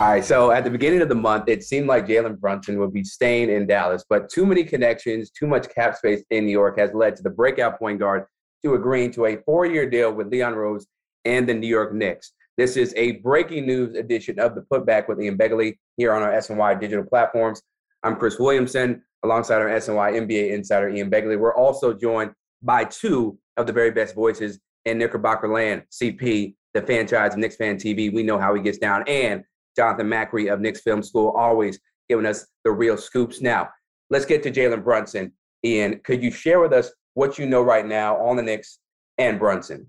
All right, so at the beginning of the month, it seemed like Jalen Brunson would be staying in Dallas, but too many connections, too much cap space in New York has led to the breakout point guard to agreeing to a four-year deal with Leon Rose and the New York Knicks. This is a breaking news edition of the Putback with Ian Begley here on our SNY digital platforms. I'm Chris Williamson, alongside our SNY NBA insider Ian Begley. We're also joined by two of the very best voices in Knickerbocker land, CP, the franchise, Knicks Fan TV. We know how he gets down, and Jonathan Macri of Knicks Film School, always giving us the real scoops. Now, let's get to Jalen Brunson. Ian, could you share with us what you know right now on the Knicks and Brunson?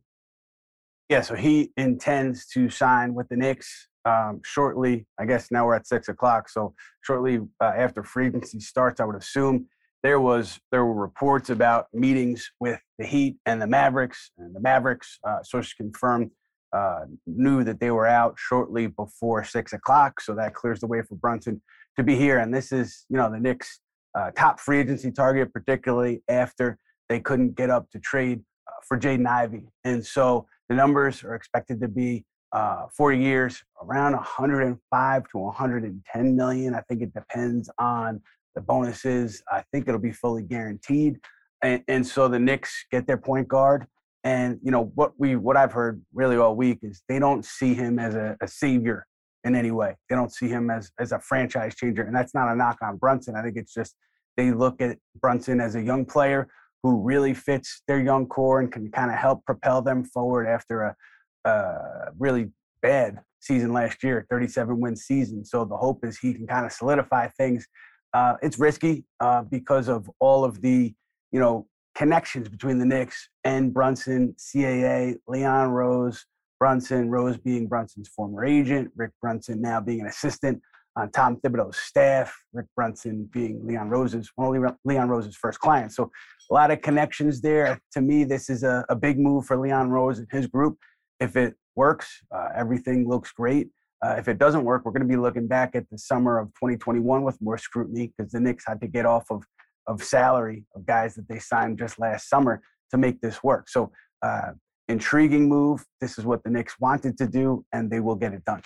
Yeah, so he intends to sign with the Knicks um, shortly. I guess now we're at six o'clock, so shortly uh, after free agency starts, I would assume there was there were reports about meetings with the Heat and the Mavericks, and the Mavericks uh, sources confirmed uh, knew that they were out shortly before six o'clock, so that clears the way for Brunson to be here. And this is, you know, the Knicks' uh, top free agency target, particularly after they couldn't get up to trade uh, for Jaden Ivey. And so the numbers are expected to be uh, four years, around 105 to 110 million. I think it depends on the bonuses. I think it'll be fully guaranteed. And, and so the Knicks get their point guard and you know what we what I've heard really all week is they don't see him as a, a, savior in any way. They don't see him as as a franchise changer, and that's not a knock on Brunson. I think it's just they look at Brunson as a young player who really fits their young core and can kind of help propel them forward after a, a really bad season last year, 37 win season. So the hope is he can kind of solidify things. Uh, it's risky uh, because of all of the you know connections between the Knicks and Brunson, CAA, Leon Rose, Brunson, Rose being Brunson's former agent, Rick Brunson now being an assistant on Tom Thibodeau's staff, Rick Brunson being Leon Rose's, well, Leon Rose's first client. So a lot of connections there. To me, this is a, a big move for Leon Rose and his group. If it works, uh, everything looks great. Uh, if it doesn't work, we're going to be looking back at the summer of 2021 with more scrutiny because the Knicks had to get off of of salary of guys that they signed just last summer to make this work. So, uh, intriguing move. This is what the Knicks wanted to do, and they will get it done.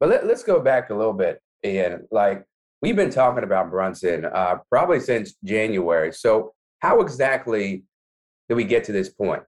But let, us go back a little bit, Ian. Like we've been talking about Brunson uh, probably since January. So, how exactly did we get to this point?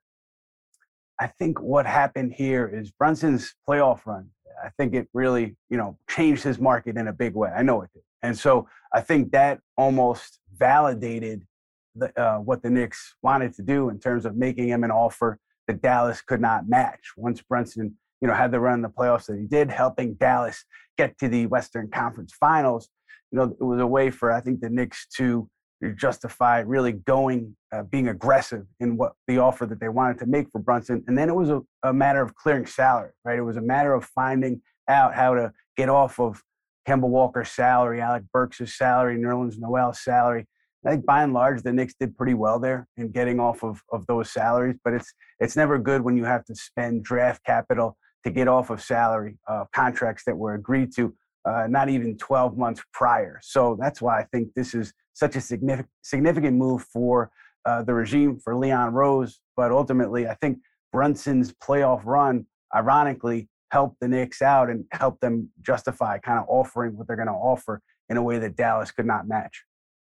I think what happened here is Brunson's playoff run. I think it really, you know, changed his market in a big way. I know it did. And so I think that almost validated the, uh, what the Knicks wanted to do in terms of making him an offer that Dallas could not match. Once Brunson, you know, had the run in the playoffs that he did, helping Dallas get to the Western Conference Finals, you know, it was a way for I think the Knicks to justify really going, uh, being aggressive in what the offer that they wanted to make for Brunson. And then it was a, a matter of clearing salary, right? It was a matter of finding out how to get off of Kemba Walker's salary, Alec Burks' salary, Nerlens Noel's salary. I think by and large the Knicks did pretty well there in getting off of, of those salaries, but it's it's never good when you have to spend draft capital to get off of salary uh, contracts that were agreed to uh, not even 12 months prior. So that's why I think this is such a significant significant move for uh, the regime for Leon Rose. But ultimately, I think Brunson's playoff run, ironically, helped the Knicks out and help them justify kind of offering what they're going to offer in a way that Dallas could not match.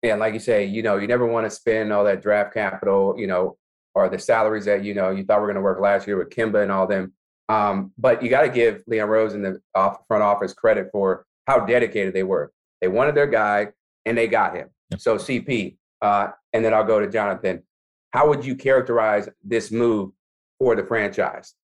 Yeah, like you say, you know, you never want to spend all that draft capital, you know, or the salaries that you know you thought were going to work last year with Kemba and all them. Um, but you got to give Leon Rose and the off, front office credit for how dedicated they were. They wanted their guy and they got him. Yep. So CP, uh, and then I'll go to Jonathan. How would you characterize this move for the franchise?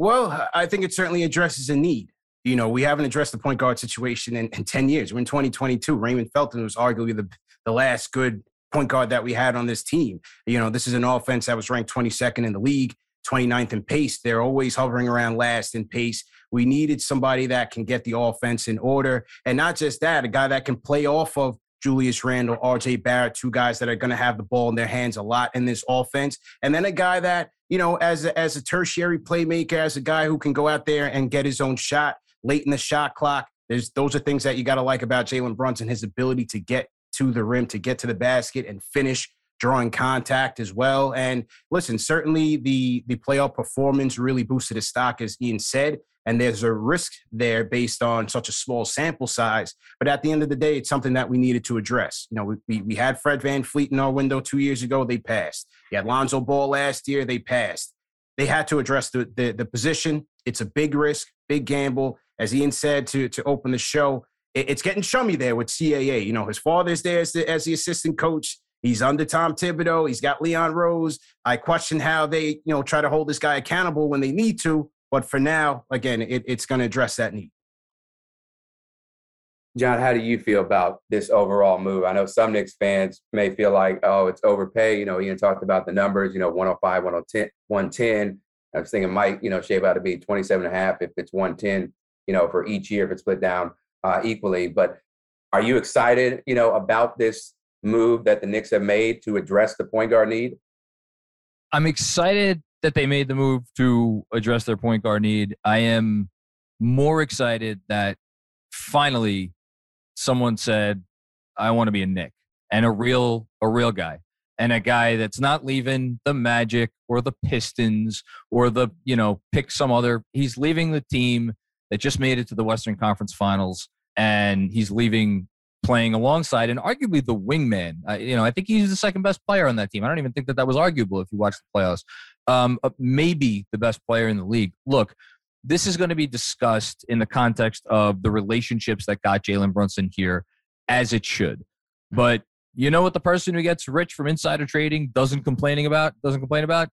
Well, I think it certainly addresses a need. You know, we haven't addressed the point guard situation in, in 10 years. We're in 2022. Raymond Felton was arguably the, the last good point guard that we had on this team. You know, this is an offense that was ranked 22nd in the league, 29th in pace. They're always hovering around last in pace. We needed somebody that can get the offense in order. And not just that, a guy that can play off of Julius Randle, RJ Barrett, two guys that are going to have the ball in their hands a lot in this offense. And then a guy that, you know, as a, as a tertiary playmaker, as a guy who can go out there and get his own shot late in the shot clock. There's those are things that you got to like about Jalen Brunson, his ability to get to the rim, to get to the basket and finish drawing contact as well. And listen, certainly the the playoff performance really boosted his stock, as Ian said. And there's a risk there based on such a small sample size. But at the end of the day, it's something that we needed to address. You know, we, we, we had Fred VanVleet in our window two years ago, they passed. You had Lonzo Ball last year, they passed. They had to address the, the, the position. It's a big risk, big gamble. As Ian said to, to open the show, it, it's getting chummy there with CAA. You know, his father's there as the, as the assistant coach. He's under Tom Thibodeau. He's got Leon Rose. I question how they, you know, try to hold this guy accountable when they need to. But for now, again, it, it's going to address that need. John, how do you feel about this overall move? I know some Knicks fans may feel like, oh, it's overpay. You know, Ian talked about the numbers, you know, 105, 110, 110. I was thinking might, you know, shape out to be 27 and a half if it's 110, you know, for each year if it's split down uh, equally. But are you excited, you know, about this move that the Knicks have made to address the point guard need? I'm excited that they made the move to address their point guard need. I am more excited that finally someone said, I want to be a Knick and a real a real guy and a guy that's not leaving the Magic or the Pistons or the, you know, pick some other. He's leaving the team that just made it to the Western Conference Finals and he's leaving playing alongside and arguably the wingman. Uh, you know, I think he's the second best player on that team. I don't even think that that was arguable if you watch the playoffs um, uh, maybe the best player in the league. Look, this is going to be discussed in the context of the relationships that got Jalen Brunson here, as it should. But you know what the person who gets rich from insider trading doesn't complaining about doesn't complain about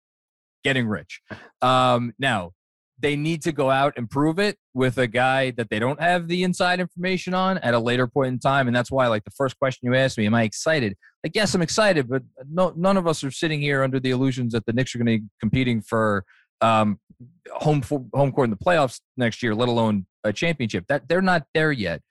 getting rich. Um, now they need to go out and prove it with a guy that they don't have the inside information on at a later point in time. And that's why, like the first question you asked me, am I excited? Like, yes, I'm excited, but no, none of us are sitting here under the illusions that the Knicks are going to be competing for um, home for, home court in the playoffs next year, let alone a championship. That they're not there yet.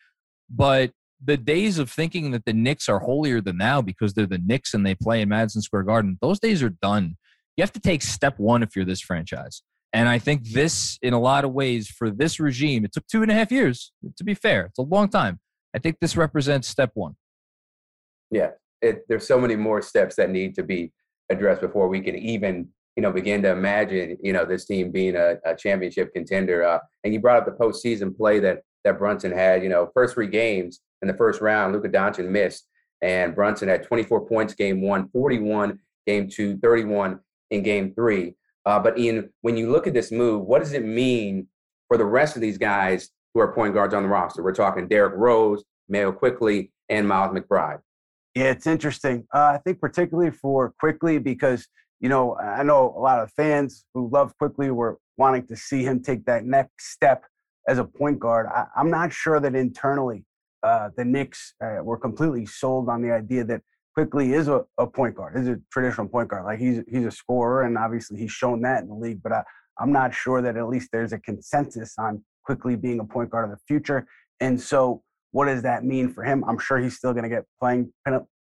But the days of thinking that the Knicks are holier than thou because they're the Knicks and they play in Madison Square Garden, those days are done. You have to take step one if you're this franchise. And I think this, in a lot of ways, for this regime, it took two and a half years, to be fair. It's a long time. I think this represents step one. Yeah, it, there's so many more steps that need to be addressed before we can even, you know, begin to imagine, you know, this team being a, a championship contender. Uh, and you brought up the postseason play that that Brunson had. You know, first three games in the first round, Luka Doncic missed, and Brunson had 24 points game one, 41 game two, 31 in game three. Uh, but Ian, when you look at this move, what does it mean for the rest of these guys who are point guards on the roster? We're talking Derrick Rose, Mayo Quickley, and Miles McBride. Yeah, it's interesting. Uh, I think particularly for Quickley because you know I know a lot of fans who love Quickley were wanting to see him take that next step as a point guard. I, am not sure that internally uh, the Knicks uh, were completely sold on the idea that Quickley is a, a point guard, is a traditional point guard. Like he's he's a scorer, and obviously he's shown that in the league. But I, I'm not sure that at least there's a consensus on Quickley being a point guard of the future. And so what does that mean for him? I'm sure he's still going to get playing,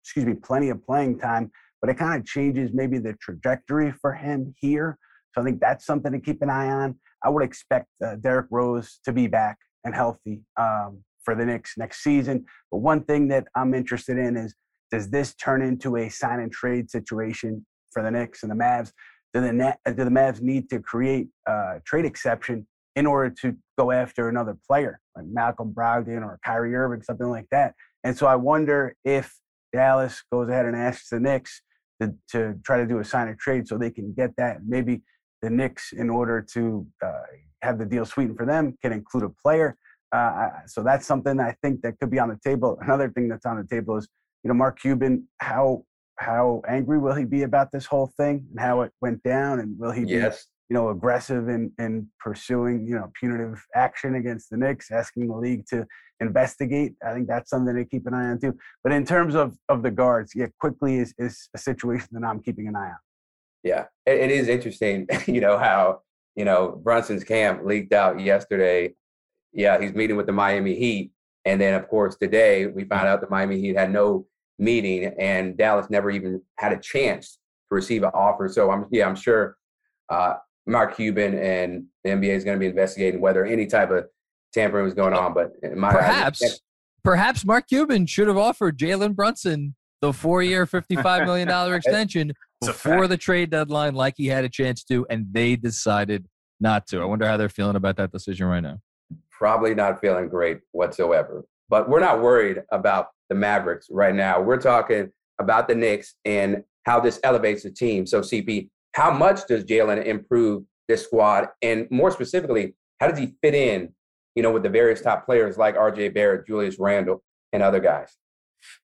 excuse me, plenty of playing time, but it kind of changes maybe the trajectory for him here. So I think that's something to keep an eye on. I would expect uh, Derrick Rose to be back and healthy um, for the Knicks next season. But one thing that I'm interested in is does this turn into a sign and trade situation for the Knicks and the Mavs? Do the, do the Mavs need to create a trade exception in order to go after another player like Malcolm Brogdon or Kyrie Irving, something like that. And so I wonder if Dallas goes ahead and asks the Knicks to, to try to do a sign and trade so they can get that. Maybe the Knicks, in order to uh, have the deal sweetened for them, can include a player. Uh, so that's something I think that could be on the table. Another thing that's on the table is, you know, Mark Cuban. How how angry will he be about this whole thing and how it went down, and will he yes you know, aggressive in, in pursuing, you know, punitive action against the Knicks, asking the league to investigate. I think that's something to keep an eye on too. But in terms of, of the guards, yeah, Quickley is, is a situation that I'm keeping an eye on. Yeah, it, it is interesting, you know, how, you know, Brunson's camp leaked out yesterday. Yeah, he's meeting with the Miami Heat. And then, of course, today we found out the Miami Heat had no meeting and Dallas never even had a chance to receive an offer. So I'm, yeah, I'm sure uh, Mark Cuban and the NBA is going to be investigating whether any type of tampering was going on. But perhaps, eyes, perhaps Mark Cuban should have offered Jalen Brunson the four-year, fifty-five million dollar extension before the trade deadline, like he had a chance to, and they decided not to. I wonder how they're feeling about that decision right now. Probably not feeling great whatsoever. But we're not worried about the Mavericks right now. We're talking about the Knicks and how this elevates the team. So, CP, how much does Jalen improve this squad? And more specifically, how does he fit in, you know, with the various top players like RJ Barrett, Julius Randle, and other guys?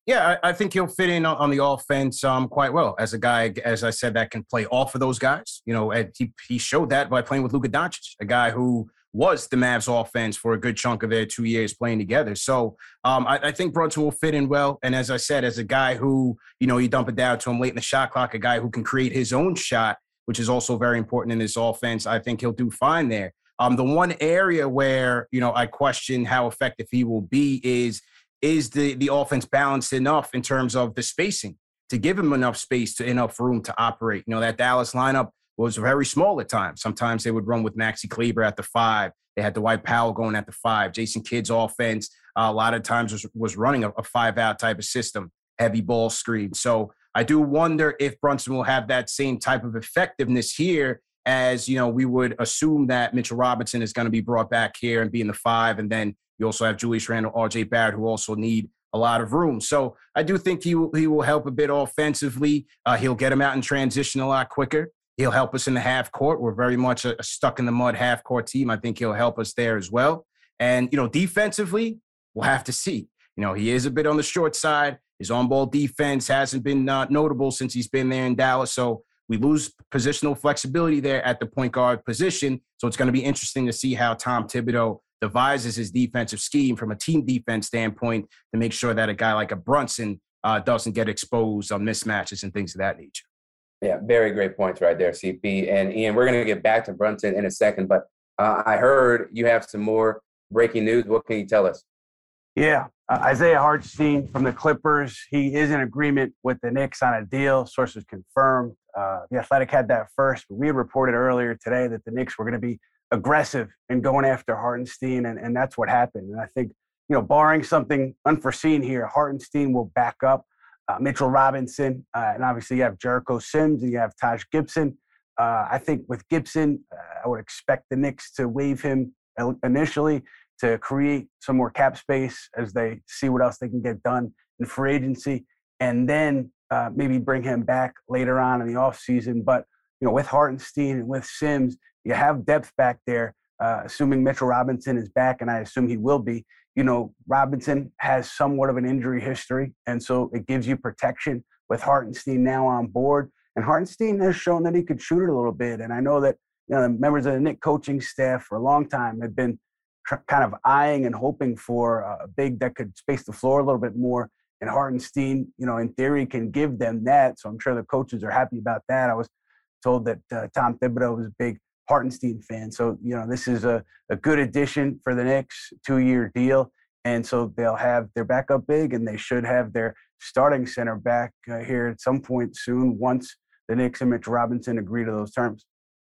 Yeah, I, think he'll fit in on, on the offense um, quite well as a guy, as I said, that can play off of those guys. You know, he, he showed that by playing with Luka Doncic, a guy who was the Mavs offense for a good chunk of their two years playing together. So um, I, I, think Brunson will fit in well. And as I said, as a guy who, you know, you dump it down to him late in the shot clock, a guy who can create his own shot, which is also very important in this offense, I think he'll do fine there. Um, the one area where, you know, I question how effective he will be is is the the offense balanced enough in terms of the spacing to give him enough space to enough room to operate. You know, that Dallas lineup was very small at times. Sometimes they would run with Maxi Kleber at the five. They had Dwight Powell going at the five. Jason Kidd's offense uh, a lot of times was, was running a, a five out type of system, heavy ball screen. So I do wonder if Brunson will have that same type of effectiveness here as, you know, we would assume that Mitchell Robinson is going to be brought back here and be in the five. And then you also have Julius Randle, RJ Barrett, who also need a lot of room. So I do think he will, he will help a bit offensively. Uh, he'll get him out in transition a lot quicker. He'll help us in the half court. We're very much a, a stuck in the mud half court team. I think he'll help us there as well. And, you know, defensively, we'll have to see. You know, he is a bit on the short side. His on ball defense hasn't been uh, notable since he's been there in Dallas. So we lose positional flexibility there at the point guard position. So it's going to be interesting to see how Tom Thibodeau devises his defensive scheme from a team defense standpoint to make sure that a guy like a Brunson uh, doesn't get exposed on mismatches and things of that nature. Yeah, very great points right there, CP. And Ian, we're going to get back to Brunson in a second, but uh, I heard you have some more breaking news. What can you tell us? Yeah, uh, Isaiah Hartenstein from the Clippers. He is in agreement with the Knicks on a deal. Sources confirmed. Uh, the Athletic had that first, but we reported earlier today that the Knicks were going to be aggressive in going after Hartenstein, and, and that's what happened. And I think, you know, barring something unforeseen here, Hartenstein will back up uh, Mitchell Robinson, uh, and obviously you have Jericho Sims and you have Taj Gibson. Uh, I think with Gibson, uh, I would expect the Knicks to waive him initially to create some more cap space as they see what else they can get done in free agency, and then uh, maybe bring him back later on in the offseason. But you know, with Hartenstein and with Sims, you have depth back there. Uh, assuming Mitchell Robinson is back, and I assume he will be, you know, Robinson has somewhat of an injury history, and so it gives you protection with Hartenstein now on board. And Hartenstein has shown that he could shoot it a little bit. And I know that you know the members of the Knick coaching staff for a long time have been tr- kind of eyeing and hoping for a big that could space the floor a little bit more. And Hartenstein, you know, in theory, can give them that. So I'm sure the coaches are happy about that. I was told that uh, Tom Thibodeau was a big Hartenstein fan. So, you know, this is a, a good addition for the Knicks, two year deal. And so they'll have their backup big and they should have their starting center back uh, here at some point soon once the Knicks and Mitch Robinson agree to those terms.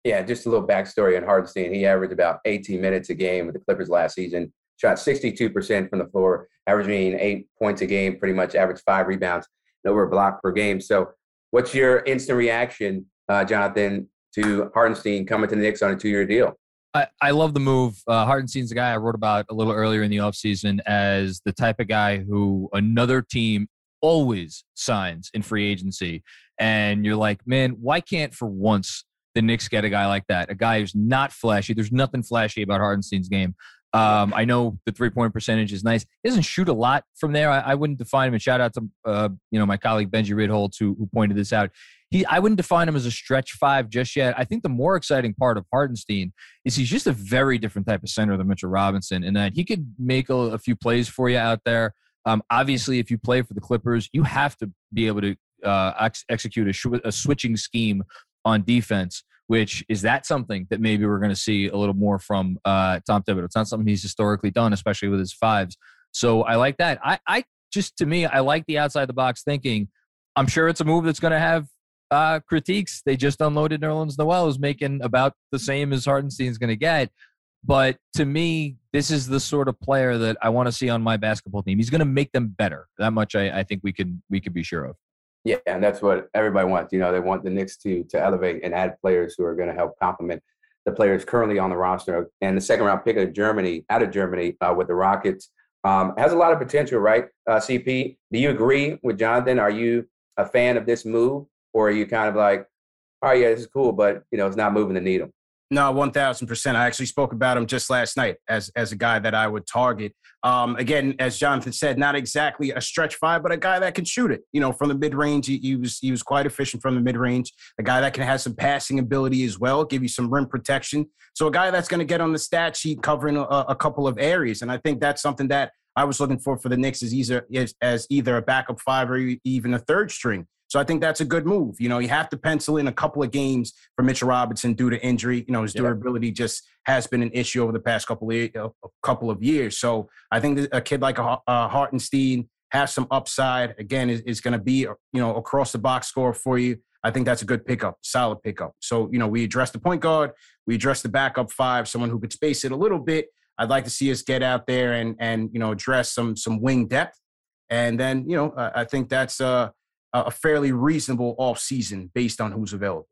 Yeah, just a little backstory on Hartenstein. He averaged about 18 minutes a game with the Clippers last season, shot 62% from the floor, averaging eight points a game, pretty much averaged five rebounds and over a block per game. So, what's your instant reaction, uh, Jonathan, to Hartenstein coming to the Knicks on a two year deal? I, I love the move. Uh, Hartenstein's a guy I wrote about a little earlier in the offseason as the type of guy who another team always signs in free agency. And you're like, man, why can't for once the Knicks get a guy like that? A guy who's not flashy. There's nothing flashy about Hartenstein's game. Um, I know the three point percentage is nice. He doesn't shoot a lot from there. I, I wouldn't define him. And shout out to uh, you know my colleague Benji Ridholtz who, who pointed this out. He I wouldn't define him as a stretch five just yet. I think the more exciting part of Hartenstein is he's just a very different type of center than Mitchell Robinson, and that he could make a, a few plays for you out there. Um, obviously, if you play for the Clippers, you have to be able to uh, ex- execute a, sh- a switching scheme on defense which is that something that maybe we're going to see a little more from uh, Tom Thibodeau. It's not something he's historically done, especially with his fives. So I like that. I, I just to me, I like the outside the box thinking. I'm sure it's a move that's going to have uh, critiques. They just unloaded Nerlens Noel, who's making about the same as Hartenstein's going to get. But to me, this is the sort of player that I want to see on my basketball team. He's going to make them better. That much I, I think we can we can be sure of. Yeah, and that's what everybody wants. You know, they want the Knicks to to elevate and add players who are going to help complement the players currently on the roster. And the second round pick of Germany, out of Germany, uh, with the Rockets, um, has a lot of potential, right? Uh, CP, do you agree with Jonathan? Are you a fan of this move, or are you kind of like, oh yeah, this is cool, but you know, it's not moving the needle? No, one thousand percent. I actually spoke about him just last night as as a guy that I would target. Um, again, as Jonathan said, not exactly a stretch five, but a guy that can shoot it. You know, from the mid range, he, he, was he was quite efficient from the mid range. A guy that can have some passing ability as well, give you some rim protection. So a guy that's going to get on the stat sheet covering a, a, couple of areas, and I think that's something that I was looking for for the Knicks as either as either a backup five or even a third string. So I think that's a good move. You know, you have to pencil in a couple of games for Mitchell Robinson due to injury. You know, his durability just has been an issue over the past couple of, a couple of years. So I think a kid like a, a Hartenstein has some upside. Again, is, is going to be you know across the box score for you. I think that's a good pickup, solid pickup. So you know, we address the point guard, we address the backup five, someone who could space it a little bit. I'd like to see us get out there and and you know address some some wing depth, and then you know I, I think that's uh a fairly reasonable off season based on who's available.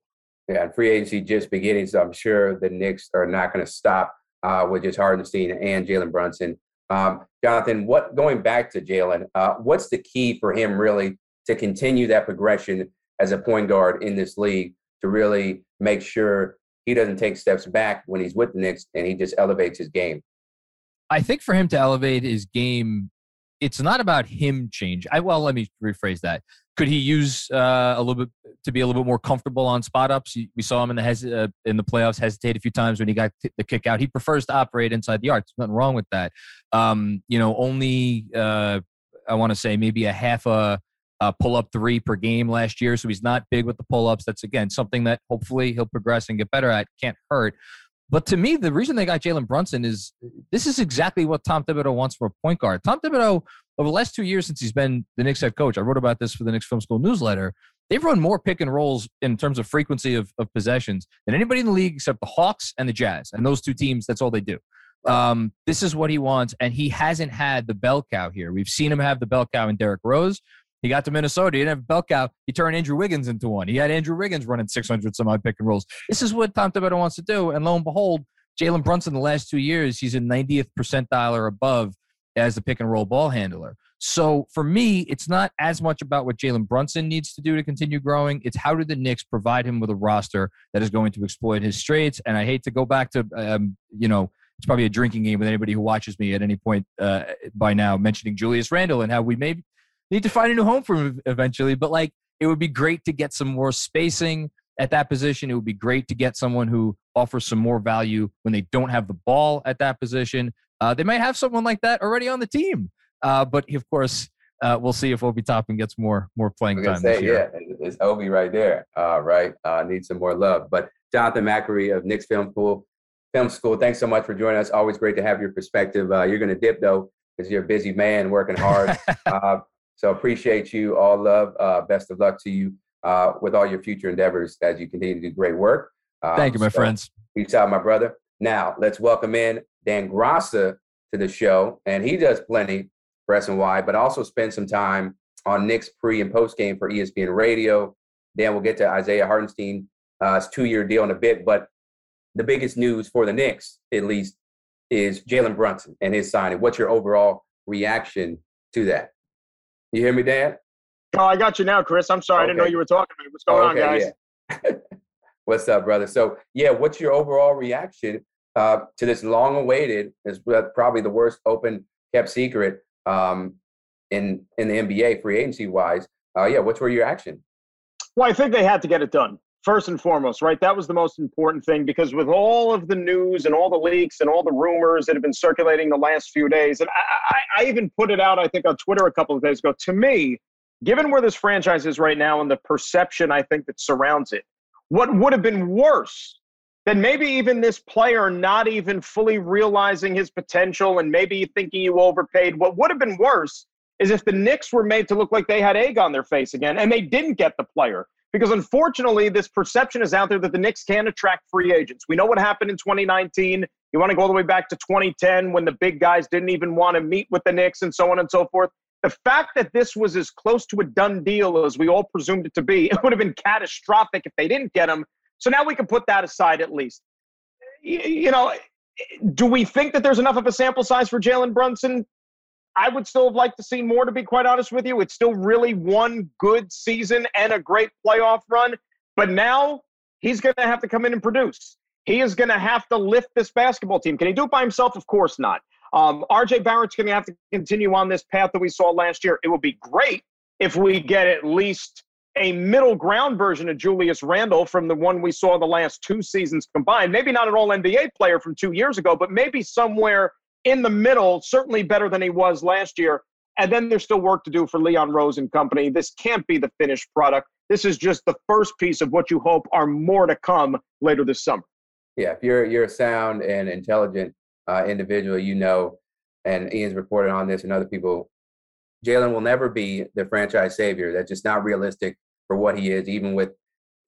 Yeah, and free agency just beginning, so I'm sure the Knicks are not going to stop uh, with just Hartenstein and Jalen Brunson. Um, Jonathan, what going back to Jalen, uh, what's the key for him really to continue that progression as a point guard in this league to really make sure he doesn't take steps back when he's with the Knicks and he just elevates his game? I think for him to elevate his game, it's not about him change. I well, let me rephrase that could he use uh, a little bit to be a little bit more comfortable on spot ups? We saw him in the hes- uh, in the playoffs hesitate a few times when he got the kick out. He prefers to operate inside the arc. There's nothing wrong with that. Um, you know, only uh, I want to say maybe a half a, a pull up three per game last year, so he's not big with the pull ups. That's again something that hopefully he'll progress and get better at. Can't hurt. But to me, the reason they got Jalen Brunson is this is exactly what Tom Thibodeau wants for a point guard. Tom Thibodeau, over the last two years since he's been the Knicks head coach, I wrote about this for the Knicks Film School newsletter. They've run more pick and rolls in terms of frequency of, of possessions than anybody in the league except the Hawks and the Jazz. And those two teams, that's all they do. Um, this is what he wants, and he hasn't had the bell cow here. We've seen him have the bell cow in Derrick Rose. He got to Minnesota. He didn't have bell cow. He turned Andrew Wiggins into one. He had Andrew Wiggins running 600 some odd pick and rolls. This is what Tom Thibodeau wants to do. And lo and behold, Jalen Brunson the last two years, he's in 90th percentile or above as the pick and roll ball handler. So for me, it's not as much about what Jalen Brunson needs to do to continue growing. It's how do the Knicks provide him with a roster that is going to exploit his strengths. And I hate to go back to, um, you know, it's probably a drinking game with anybody who watches me at any point uh, by now mentioning Julius Randle and how we may need to find a new home for him eventually. But like, it would be great to get some more spacing at that position. It would be great to get someone who offers some more value when they don't have the ball at that position. Uh, they might have someone like that already on the team. Uh, but of course, uh, we'll see if Obi Toppin gets more more playing time say, this year. Yeah, it's Obi right there. Uh, right, uh, needs some more love. But Jonathan Macri of Knicks Film School, Film School, thanks so much for joining us. Always great to have your perspective. Uh, you're going to dip though, because you're a busy man working hard. so appreciate you. All love. Uh, best of luck to you uh, with all your future endeavors as you continue to do great work. Um, Thank you, my so friends. Peace out, my brother. Now let's welcome in Dan Graca to the show, and he does plenty for SNY, but also spends some time on Knicks pre and post game for ESPN Radio. Dan, we'll get to Isaiah Hartenstein's uh, two-year deal in a bit, but the biggest news for the Knicks, at least, is Jalen Brunson and his signing. What's your overall reaction to that? You hear me, Dan? Oh, I got you now, Chris. I'm sorry, okay. I didn't know you were talking to me. What's going okay, on, guys? Yeah. what's up, brother? So, yeah, what's your overall reaction uh, to this long-awaited? Is probably the worst open kept secret um, in in the NBA free agency wise. Uh, yeah, what's your reaction? Well, I think they had to get it done first and foremost, right? That was the most important thing because with all of the news and all the leaks and all the rumors that have been circulating the last few days, and I, I, I even put it out, I think, on Twitter a couple of days ago. To me, given where this franchise is right now and the perception I think that surrounds it, what would have been worse than maybe even this player not even fully realizing his potential and maybe thinking you overpaid? What would have been worse is if the Knicks were made to look like they had egg on their face again and they didn't get the player because unfortunately, this perception is out there that the Knicks can't attract free agents. We know what happened in 2019. You want to go all the way back to 2010 when the big guys didn't even want to meet with the Knicks and so on and so forth. The fact that this was as close to a done deal as we all presumed it to be, it would have been catastrophic if they didn't get him. So now we can put that aside at least. You know, do we think that there's enough of a sample size for Jalen Brunson? I would still have liked to see more, to be quite honest with you. It's still really one good season and a great playoff run. But now he's going to have to come in and produce. He is going to have to lift this basketball team. Can he do it by himself? Of course not. Um, RJ Barrett's going to have to continue on this path that we saw last year. It would be great if we get at least a middle ground version of Julius Randle from the one we saw the last two seasons combined. Maybe not an all NBA player from two years ago, but maybe somewhere in the middle, certainly better than he was last year. And then there's still work to do for Leon Rose and company. This can't be the finished product. This is just the first piece of what you hope are more to come later this summer. Yeah, if you're you're a sound and intelligent uh, individual, you know, and Ian's reported on this and other people, Jalen will never be the franchise savior. That's just not realistic for what he is, even with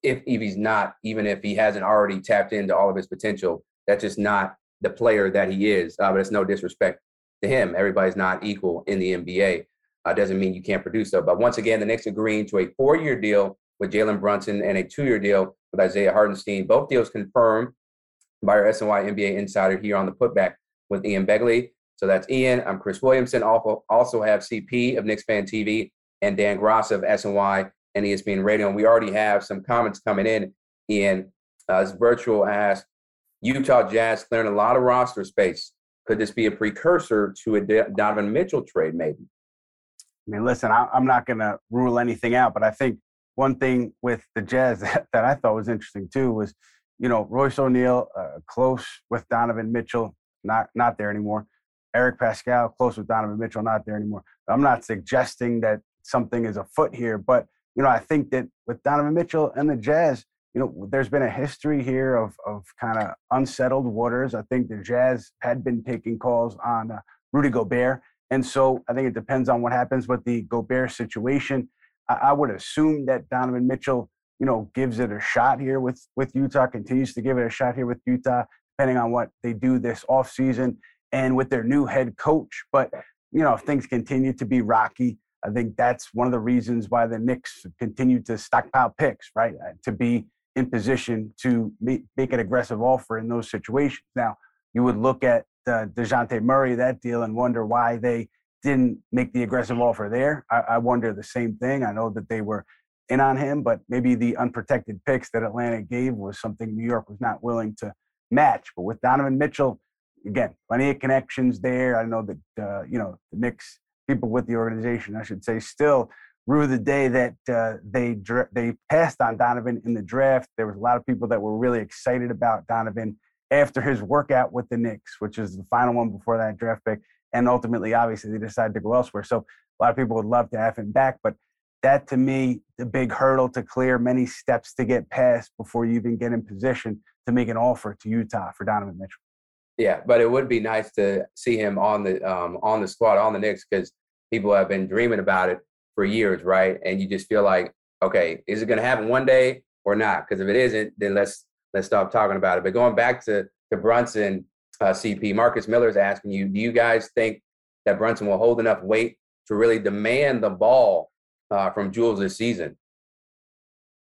if, if he's not, even if he hasn't already tapped into all of his potential. That's just not the player that he is. Uh, but it's no disrespect to him. Everybody's not equal in the NBA. Uh, doesn't mean you can't produce so. But once again, the Knicks agreeing to a four-year deal with Jalen Brunson and a two-year deal with Isaiah Hartenstein. Both deals confirmed by our SNY NBA insider here on the putback with Ian Begley. So that's Ian. I'm Chris Williamson. Also, also have CP of Knicks Fan TV and Dan Graca of SNY and ESPN Radio. And we already have some comments coming in. Ian, uh, this virtual asked, Utah Jazz clearing a lot of roster space. Could this be a precursor to a Donovan Mitchell trade, maybe? I mean, listen, I, am not going to rule anything out, but I think one thing with the Jazz that, that I thought was interesting too was, you know, Royce O'Neale uh, close with Donovan Mitchell, not not there anymore. Eric Paschall close with Donovan Mitchell, not there anymore. I'm not suggesting that something is afoot here, but you know, I think that with Donovan Mitchell and the Jazz, you know, there's been a history here of of kind of unsettled waters. I think the Jazz had been taking calls on uh, Rudy Gobert, and so I think it depends on what happens with the Gobert situation. I, I, would assume that Donovan Mitchell, you know, gives it a shot here with with Utah, continues to give it a shot here with Utah, depending on what they do this off season and with their new head coach. But you know, if things continue to be rocky, I think that's one of the reasons why the Knicks continue to stockpile picks, right? Uh, to be in position to make, make an aggressive offer in those situations. Now, you would look at uh, Dejounte Murray, that deal, and wonder why they didn't make the aggressive offer there. I, I wonder the same thing. I know that they were in on him, but maybe the unprotected picks that Atlanta gave was something New York was not willing to match. But with Donovan Mitchell, again, plenty of connections there. I know that uh, you know the Knicks people with the organization, I should say, still rue the day that uh, they they passed on Donovan in the draft. There was a lot of people that were really excited about Donovan after his workout with the Knicks, which is the final one before that draft pick. And ultimately, obviously, they decided to go elsewhere. So a lot of people would love to have him back, but that to me, the big hurdle to clear, many steps to get past before you even get in position to make an offer to Utah for Donovan Mitchell. Yeah, but it would be nice to see him on the um, on the squad on the Knicks because people have been dreaming about it for years, right? And you just feel like, okay, is it going to happen one day or not? Because if it isn't, then let's let's stop talking about it. But going back to to Brunson, uh, CP, Marcus Miller is asking you, do you guys think that Brunson will hold enough weight to really demand the ball uh, from Jules this season?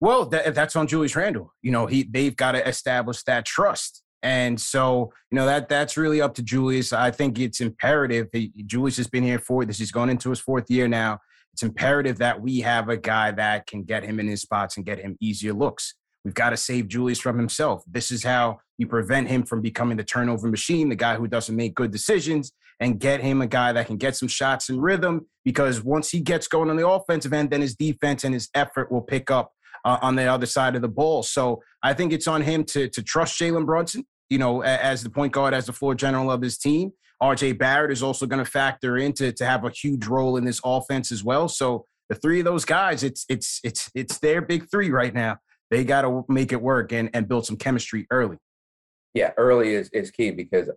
Well, that, that's on Julius Randle. You know, he they've got to establish that trust. And so, you know, that that's really up to Julius. I think it's imperative. He, Julius has been here for this. He's going into his fourth year now. It's imperative that we have a guy that can get him in his spots and get him easier looks. We've got to save Julius from himself. This is how you prevent him from becoming the turnover machine, the guy who doesn't make good decisions, and get him a guy that can get some shots in rhythm. Because once he gets going on the offensive end, then his defense and his effort will pick up uh, on the other side of the ball. So I think it's on him to to trust Jalen Brunson, you know, as the point guard, as the floor general of his team. RJ Barrett is also going to factor into to have a huge role in this offense as well. So the three of those guys, it's it's it's it's their big three right now they got to make it work and, and build some chemistry early. Yeah, early is, is key because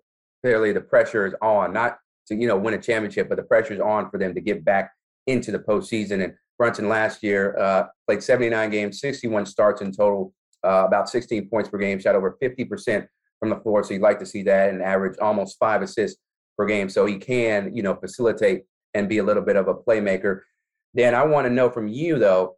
clearly the pressure is on, not to, you know, win a championship, but the pressure is on for them to get back into the postseason. And Brunson last year uh, played 79 games, 61 starts in total, uh, about 16 points per game, shot over 50% from the floor. So you'd like to see that and average almost five assists per game. So he can, you know, facilitate and be a little bit of a playmaker. Dan, I want to know from you, though,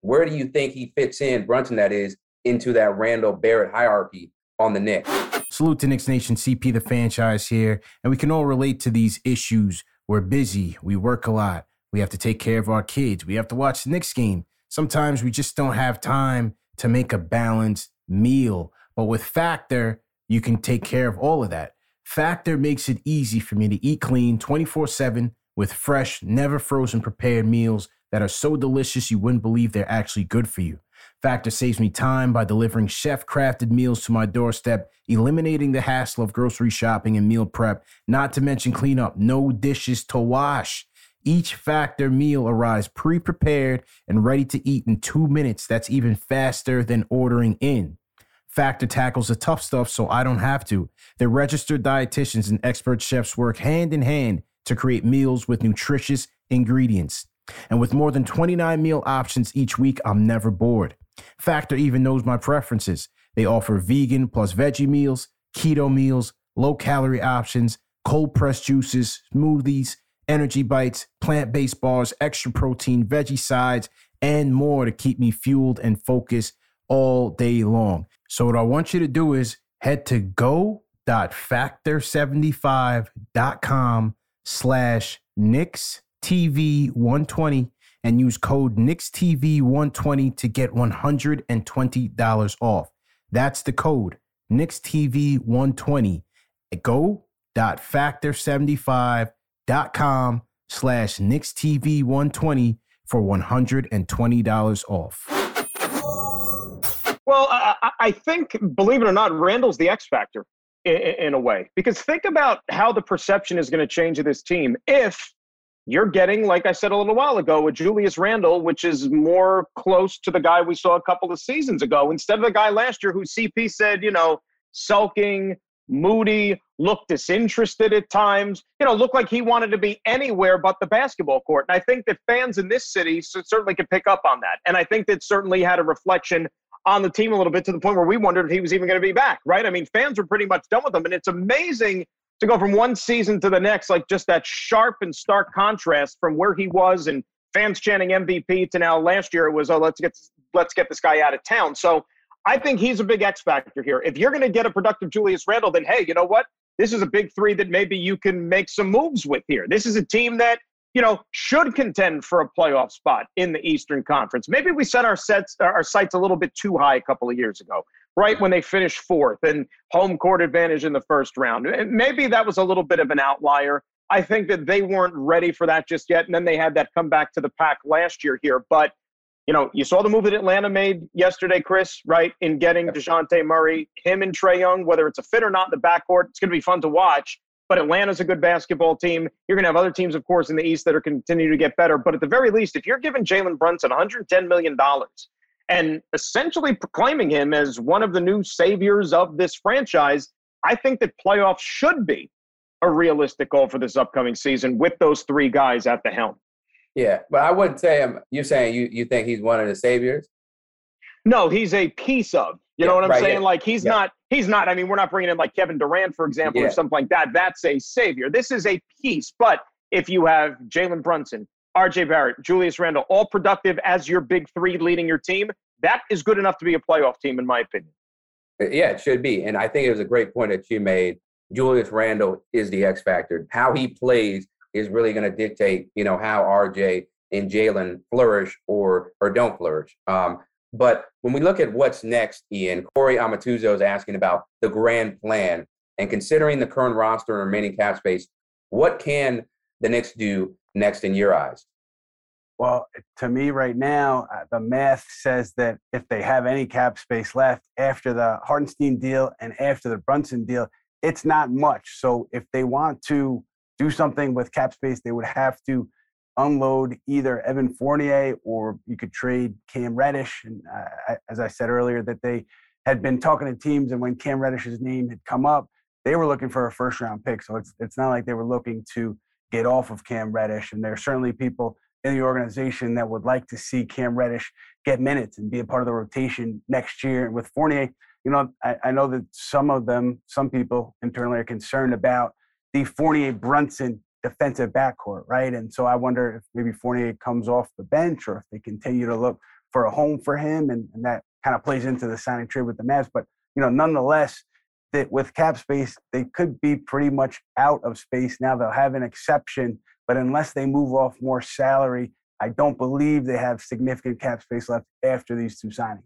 where do you think he fits in, Brunson, that is, into that Randle Barrett hierarchy on the Knicks? Salute to Knicks Nation, CP the franchise here, and we can all relate to these issues. We're busy, we work a lot, we have to take care of our kids, we have to watch the Knicks game. Sometimes we just don't have time to make a balanced meal. But with Factor, you can take care of all of that. Factor makes it easy for me to eat clean 24 7 with fresh, never frozen prepared meals that are so delicious you wouldn't believe they're actually good for you. Factor saves me time by delivering chef crafted meals to my doorstep, eliminating the hassle of grocery shopping and meal prep, not to mention cleanup, no dishes to wash. Each Factor meal arrives pre prepared and ready to eat in two minutes. That's even faster than ordering in. Factor tackles the tough stuff so I don't have to. Their registered dietitians and expert chefs work hand in hand to create meals with nutritious ingredients. And with more than 29 meal options each week, I'm never bored. Factor even knows my preferences. They offer vegan plus veggie meals, keto meals, low calorie options, cold pressed juices, smoothies, energy bites, plant based bars, extra protein, veggie sides, and more to keep me fueled and focused all day long. So, what I want you to do is head to go.factor75.com slash Knicks TV 120 and use code TV 120 to get $120 off. That's the code TV 120 at Go.factor75.com slash TV 120 for $120 off. Well, I, I, think, believe it or not, Randle's the X factor in, in a way. Because think about how the perception is going to change of this team if you're getting, like I said a little while ago, a Julius Randle, which is more close to the guy we saw a couple of seasons ago, instead of the guy last year who CP said, you know, sulking, moody, looked disinterested at times, you know, looked like he wanted to be anywhere but the basketball court. And I think that fans in this city certainly could pick up on that. And I think that certainly had a reflection on the team a little bit to the point where we wondered if he was even going to be back, right? I mean, fans were pretty much done with him. And it's amazing to go from one season to the next, like just that sharp and stark contrast from where he was and fans chanting MVP to now last year it was, oh, let's get let's get this guy out of town. So I think he's a big X factor here. If you're going to get a productive Julius Randle, then hey, you know what? This is a big three that maybe you can make some moves with here. This is a team that you know, should contend for a playoff spot in the Eastern Conference. Maybe we set our sets our sights a little bit too high a couple of years ago, right when they finished fourth and home court advantage in the first round. Maybe that was a little bit of an outlier. I think that they weren't ready for that just yet, and then they had that come back to the pack last year here. But you know, you saw the move that Atlanta made yesterday, Chris, right, in getting Dejounte Murray, him and Trae Young, whether it's a fit or not in the backcourt, it's going to be fun to watch. But Atlanta's a good basketball team. You're going to have other teams, of course, in the East that are continuing to get better. But at the very least, if you're giving Jalen Brunson $110 million and essentially proclaiming him as one of the new saviors of this franchise, I think that playoffs should be a realistic goal for this upcoming season with those three guys at the helm. Yeah, but I wouldn't say him. You're saying you, you think he's one of the saviors? No, he's a piece of. You yeah, know what I'm right, saying? Yeah. Like he's yeah. not. He's not. I mean, we're not bringing in like Kevin Durant, for example, or something like that. That's a savior. This is a piece. But if you have Jalen Brunson, R.J. Barrett, Julius Randle, all productive as your big three leading your team, that is good enough to be a playoff team, in my opinion. Uh, yeah, it should be. And I think it was a great point that you made. Julius Randle is the X factor. How he plays is really going to dictate, you know, how RJ and Jalen flourish or or don't flourish. Um, but when we look at what's next, Ian, Corey Amatuzo is asking about the grand plan and considering the current roster and remaining cap space, what can the Knicks do next in your eyes? Well, to me right now, uh, the math says that if they have any cap space left after the Hartenstein deal and after the Brunson deal, it's not much. So if they want to do something with cap space, they would have to unload either Evan Fournier or you could trade Cam Reddish. And uh, as I said earlier, that they had been talking to teams, and when Cam Reddish's name had come up, they were looking for a first round pick. So it's it's not like they were looking to get off of Cam Reddish. And there are certainly people in the organization that would like to see Cam Reddish get minutes and be a part of the rotation next year. And with Fournier, you know, I, I know that some of them, some people internally are concerned about the Fournier Brunson defensive backcourt, right? And so I wonder if maybe Fournier comes off the bench or if they continue to look for a home for him, and, and that kind of plays into the signing trade with the Mavs. But you know, nonetheless, that with cap space, they could be pretty much out of space now. They'll have an exception, but unless they move off more salary, I don't believe they have significant cap space left after these two signings.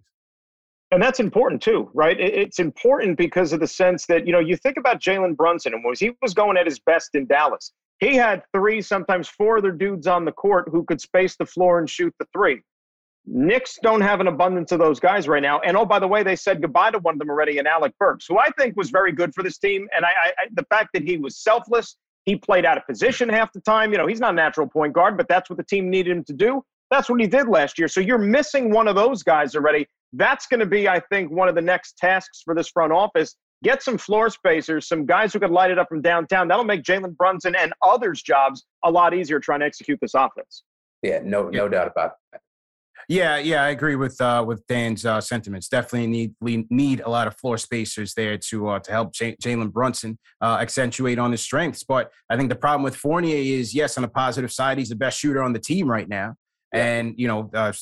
And that's important too, right? It's important because of the sense that, you know, you think about Jalen Brunson and was he was going at his best in Dallas. He had three, sometimes four other dudes on the court who could space the floor and shoot the three. Knicks don't have an abundance of those guys right now. And oh, by the way, they said goodbye to one of them already in Alec Burks, who I think was very good for this team. And I, I, the fact that he was selfless, he played out of position half the time. You know, he's not a natural point guard, but that's what the team needed him to do. That's what he did last year. So you're missing one of those guys already. That's going to be, I think, one of the next tasks for this front office. Get some floor spacers, some guys who could light it up from downtown. That'll make Jalen Brunson and others' jobs a lot easier trying to execute this offense. Yeah, no, no doubt about that. Yeah, yeah, I agree with uh, with Dan's uh, sentiments. Definitely need we need a lot of floor spacers there to uh, to help J- Jalen Brunson uh, accentuate on his strengths. But I think the problem with Fournier is, yes, on the positive side, he's the best shooter on the team right now, yeah. and you know, uh,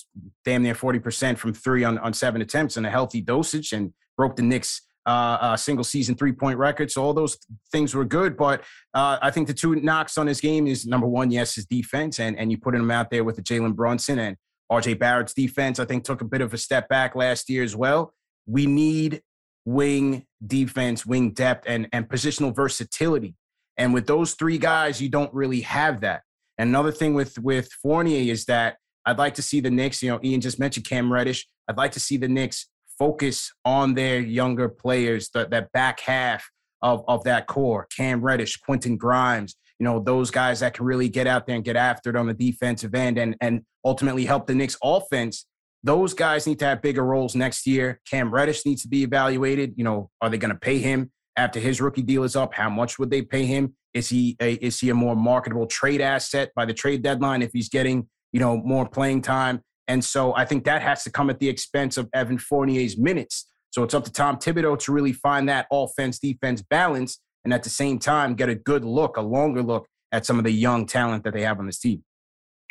damn near forty percent from three on on seven attempts and a healthy dosage, and broke the Knicks. Uh, single season three point record. So all those things were good, but uh, I think the two knocks on his game is number one, yes, his defense, and and you put him out there with the Jalen Brunson and RJ Barrett's defense, I think, took a bit of a step back last year as well. We need wing defense, wing depth, and, and positional versatility. And with those three guys, you don't really have that. And another thing with with Fournier is that I'd like to see the Knicks, you know, Ian just mentioned Cam Reddish. I'd like to see the Knicks focus on their younger players, the, that back half of, of that core. Cam Reddish, Quentin Grimes, you know, those guys that can really get out there and get after it on the defensive end and and ultimately help the Knicks offense. Those guys need to have bigger roles next year. Cam Reddish needs to be evaluated. You know, are they going to pay him after his rookie deal is up? How much would they pay him? Is he a, is he a more marketable trade asset by the trade deadline if he's getting you know more playing time? And so I think that has to come at the expense of Evan Fournier's minutes. So it's up to Tom Thibodeau to really find that offense defense balance and at the same time get a good look, a longer look at some of the young talent that they have on this team.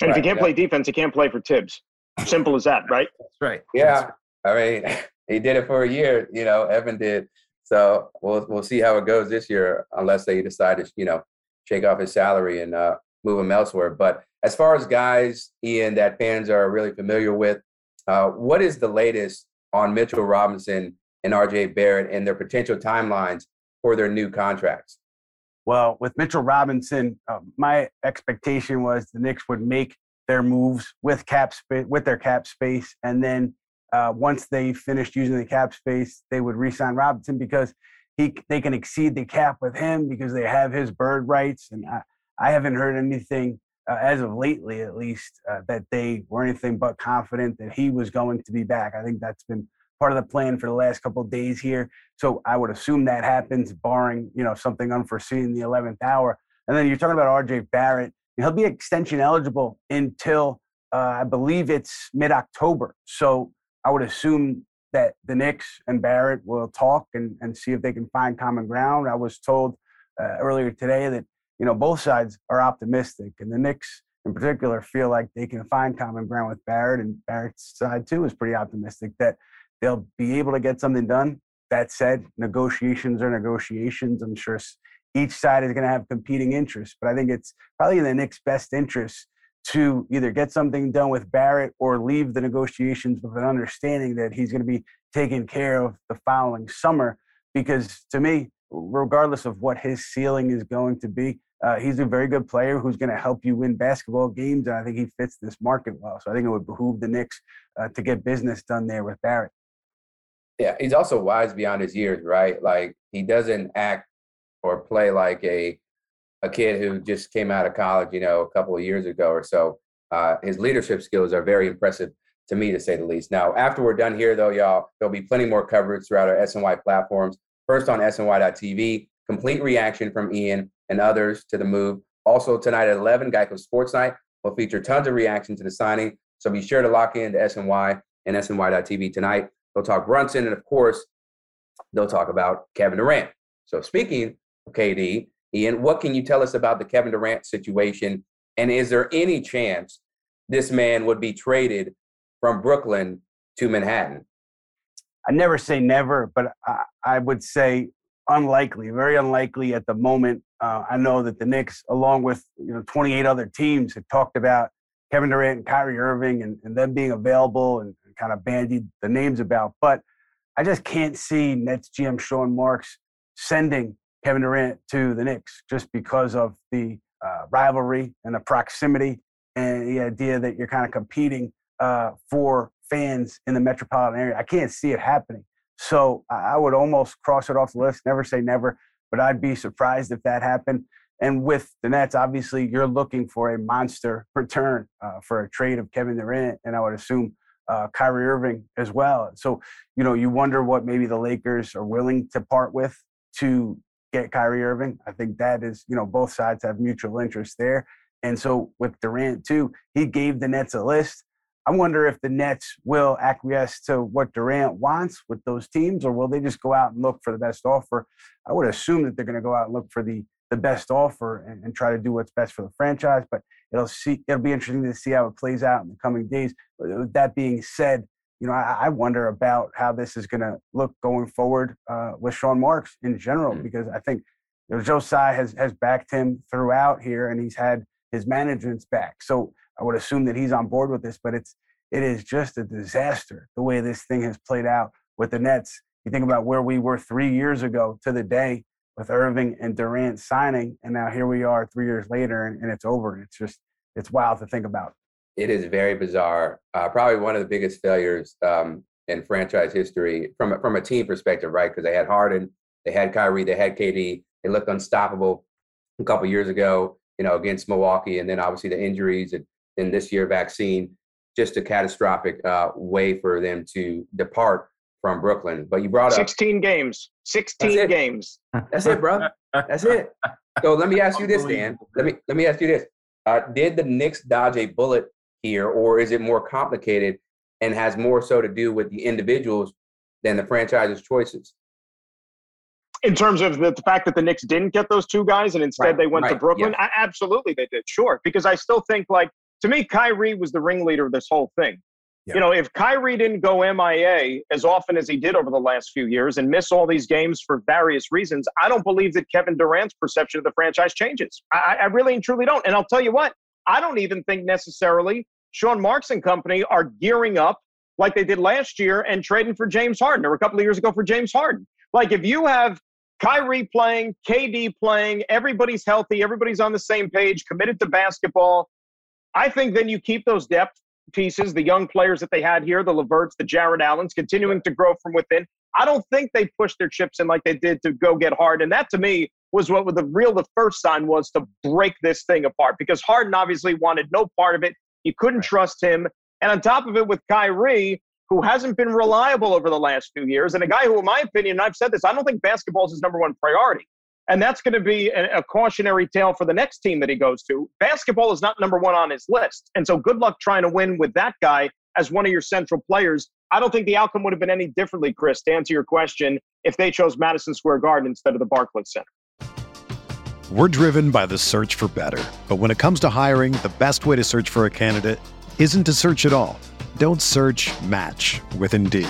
And right, if you can't yeah. play defense, you can't play for Thibs. Simple as that, right? That's right. Yeah. I mean, he did it for a year, you know, Evan did. So we'll we'll see how it goes this year, unless they decide to, you know, shake off his salary and uh, move him elsewhere. But as far as guys, Ian, that fans are really familiar with, uh, what is the latest on Mitchell Robinson and RJ Barrett and their potential timelines for their new contracts? Well, with Mitchell Robinson, uh, my expectation was the Knicks would make their moves with cap space, with their cap space, and then uh, once they finished using the cap space, they would re-sign Robinson because he they can exceed the cap with him because they have his bird rights, and I, I haven't heard anything uh, as of lately, at least, uh, that they were anything but confident that he was going to be back. I think that's been part of the plan for the last couple days here. So I would assume that happens, barring you know something unforeseen in the 11th hour. And then you're talking about R.J. Barrett. He'll be extension eligible until uh, I believe it's mid-October. So I would assume that the Knicks and Barrett will talk and, and see if they can find common ground. I was told uh, earlier today that you know both sides are optimistic, and the Knicks in particular feel like they can find common ground with Barrett, and Barrett's side too is pretty optimistic that they'll be able to get something done. That said, negotiations are negotiations. I'm sure each side is going to have competing interests, but I think it's probably in the Knicks' best interest to either get something done with Barrett or leave the negotiations with an understanding that he's going to be taken care of the following summer. Because to me, regardless of what his ceiling is going to be, uh, he's a very good player who's going to help you win basketball games. And I think he fits this market well. So I think it would behoove the Knicks uh, to get business done there with Barrett. Yeah, he's also wise beyond his years, right? Like he doesn't act or play like a a kid who just came out of college, you know, a couple of years ago or so. Uh, his leadership skills are very impressive to me, to say the least. Now, after we're done here, though, y'all, there'll be plenty more coverage throughout our SNY platforms. First on SNY.tv, complete reaction from Ian and others to the move. Also tonight at 11, Geico Sports Night will feature tons of reaction to the signing. So be sure to lock in to SNY and SNY.tv tonight. They'll talk Brunson, and of course, they'll talk about Kevin Durant. So speaking of KD, Ian, what can you tell us about the Kevin Durant situation? And is there any chance this man would be traded from Brooklyn to Manhattan? I never say never, but I, I would say unlikely, very unlikely at the moment. Uh, I know that the Knicks, along with you know 28 other teams, have talked about Kevin Durant and Kyrie Irving and, and them being available and, and kind of bandied the names about. But I just can't see Nets GM Sean Marks sending Kevin Durant to the Knicks just because of the uh, rivalry and the proximity and the idea that you're kind of competing uh, for fans in the metropolitan area. I can't see it happening. So I would almost cross it off the list. Never say never, but I'd be surprised if that happened. And with the Nets, obviously, you're looking for a monster return uh, for a trade of Kevin Durant, and I would assume uh, Kyrie Irving as well. So, you know, you wonder what maybe the Lakers are willing to part with to get Kyrie Irving. I think that is, you know, both sides have mutual interest there. And so with Durant too, he gave the Nets a list. I wonder if the Nets will acquiesce to what Durant wants with those teams, or will they just go out and look for the best offer? I would assume that they're going to go out and look for the the best offer and, and, try to do what's best for the franchise. But it'll see it'll be interesting to see how it plays out in the coming days. With that being said, you know, I, I wonder about how this is going to look going forward uh, with Sean Marks in general, mm-hmm. because I think you know, Joe Tsai has, has backed him throughout here and he's had his management's back. So I would assume that he's on board with this, but it's, it is just a disaster the way this thing has played out with the Nets. You think about where we were three years ago to the day with Irving and Durant signing, and now here we are three years later, and, and it's over. It's just it's wild to think about it is very bizarre. Uh, probably one of the biggest failures um, in franchise history from a, from a team perspective, right? Because they had Harden, they had Kyrie, they had KD. They looked unstoppable a couple years ago, you know, against Milwaukee, and then obviously the injuries and then this year vaccine, just a catastrophic uh, way for them to depart from Brooklyn. But you brought 16 up 16 games, 16 games. That's it, bro. That's it. So let me ask you this, Dan. Let me let me ask you this. Uh, did the Knicks dodge a bullet here, or is it more complicated and has more so to do with the individuals than the franchise's choices? In terms of the, the fact that the Knicks didn't get those two guys and instead right, they went right, to Brooklyn, yeah. I, absolutely they did. Sure, because I still think like to me, Kyrie was the ringleader of this whole thing. Yep. You know, if Kyrie didn't go MIA as often as he did over the last few years and miss all these games for various reasons, I don't believe that Kevin Durant's perception of the franchise changes. I, I really and truly don't. And I'll tell you what, I don't even think necessarily Sean Marks and company are gearing up like they did last year and trading for James Harden or a couple of years ago for James Harden. Like if you have Kyrie playing, KD playing, everybody's healthy, everybody's on the same page, committed to basketball. I think then you keep those depth pieces, the young players that they had here, the LeVerts, the Jarrett Allens, continuing to grow from within. I don't think they pushed their chips in like they did to go get Harden. And that to me was what the real the first sign was to break this thing apart because Harden obviously wanted no part of it. You couldn't trust him. And on top of it, with Kyrie, who hasn't been reliable over the last few years, and a guy who, in my opinion, I've said this, I don't think basketball is his number one priority. And that's going to be a, a, cautionary tale for the next team that he goes to. Basketball is not number one on his list. And so good luck trying to win with that guy as one of your central players. I don't think the outcome would have been any differently, Chris, to answer your question, if they chose Madison Square Garden instead of the Barclays Center. We're driven by the search for better. But when it comes to hiring, the best way to search for a candidate isn't to search at all. Don't search match with Indeed.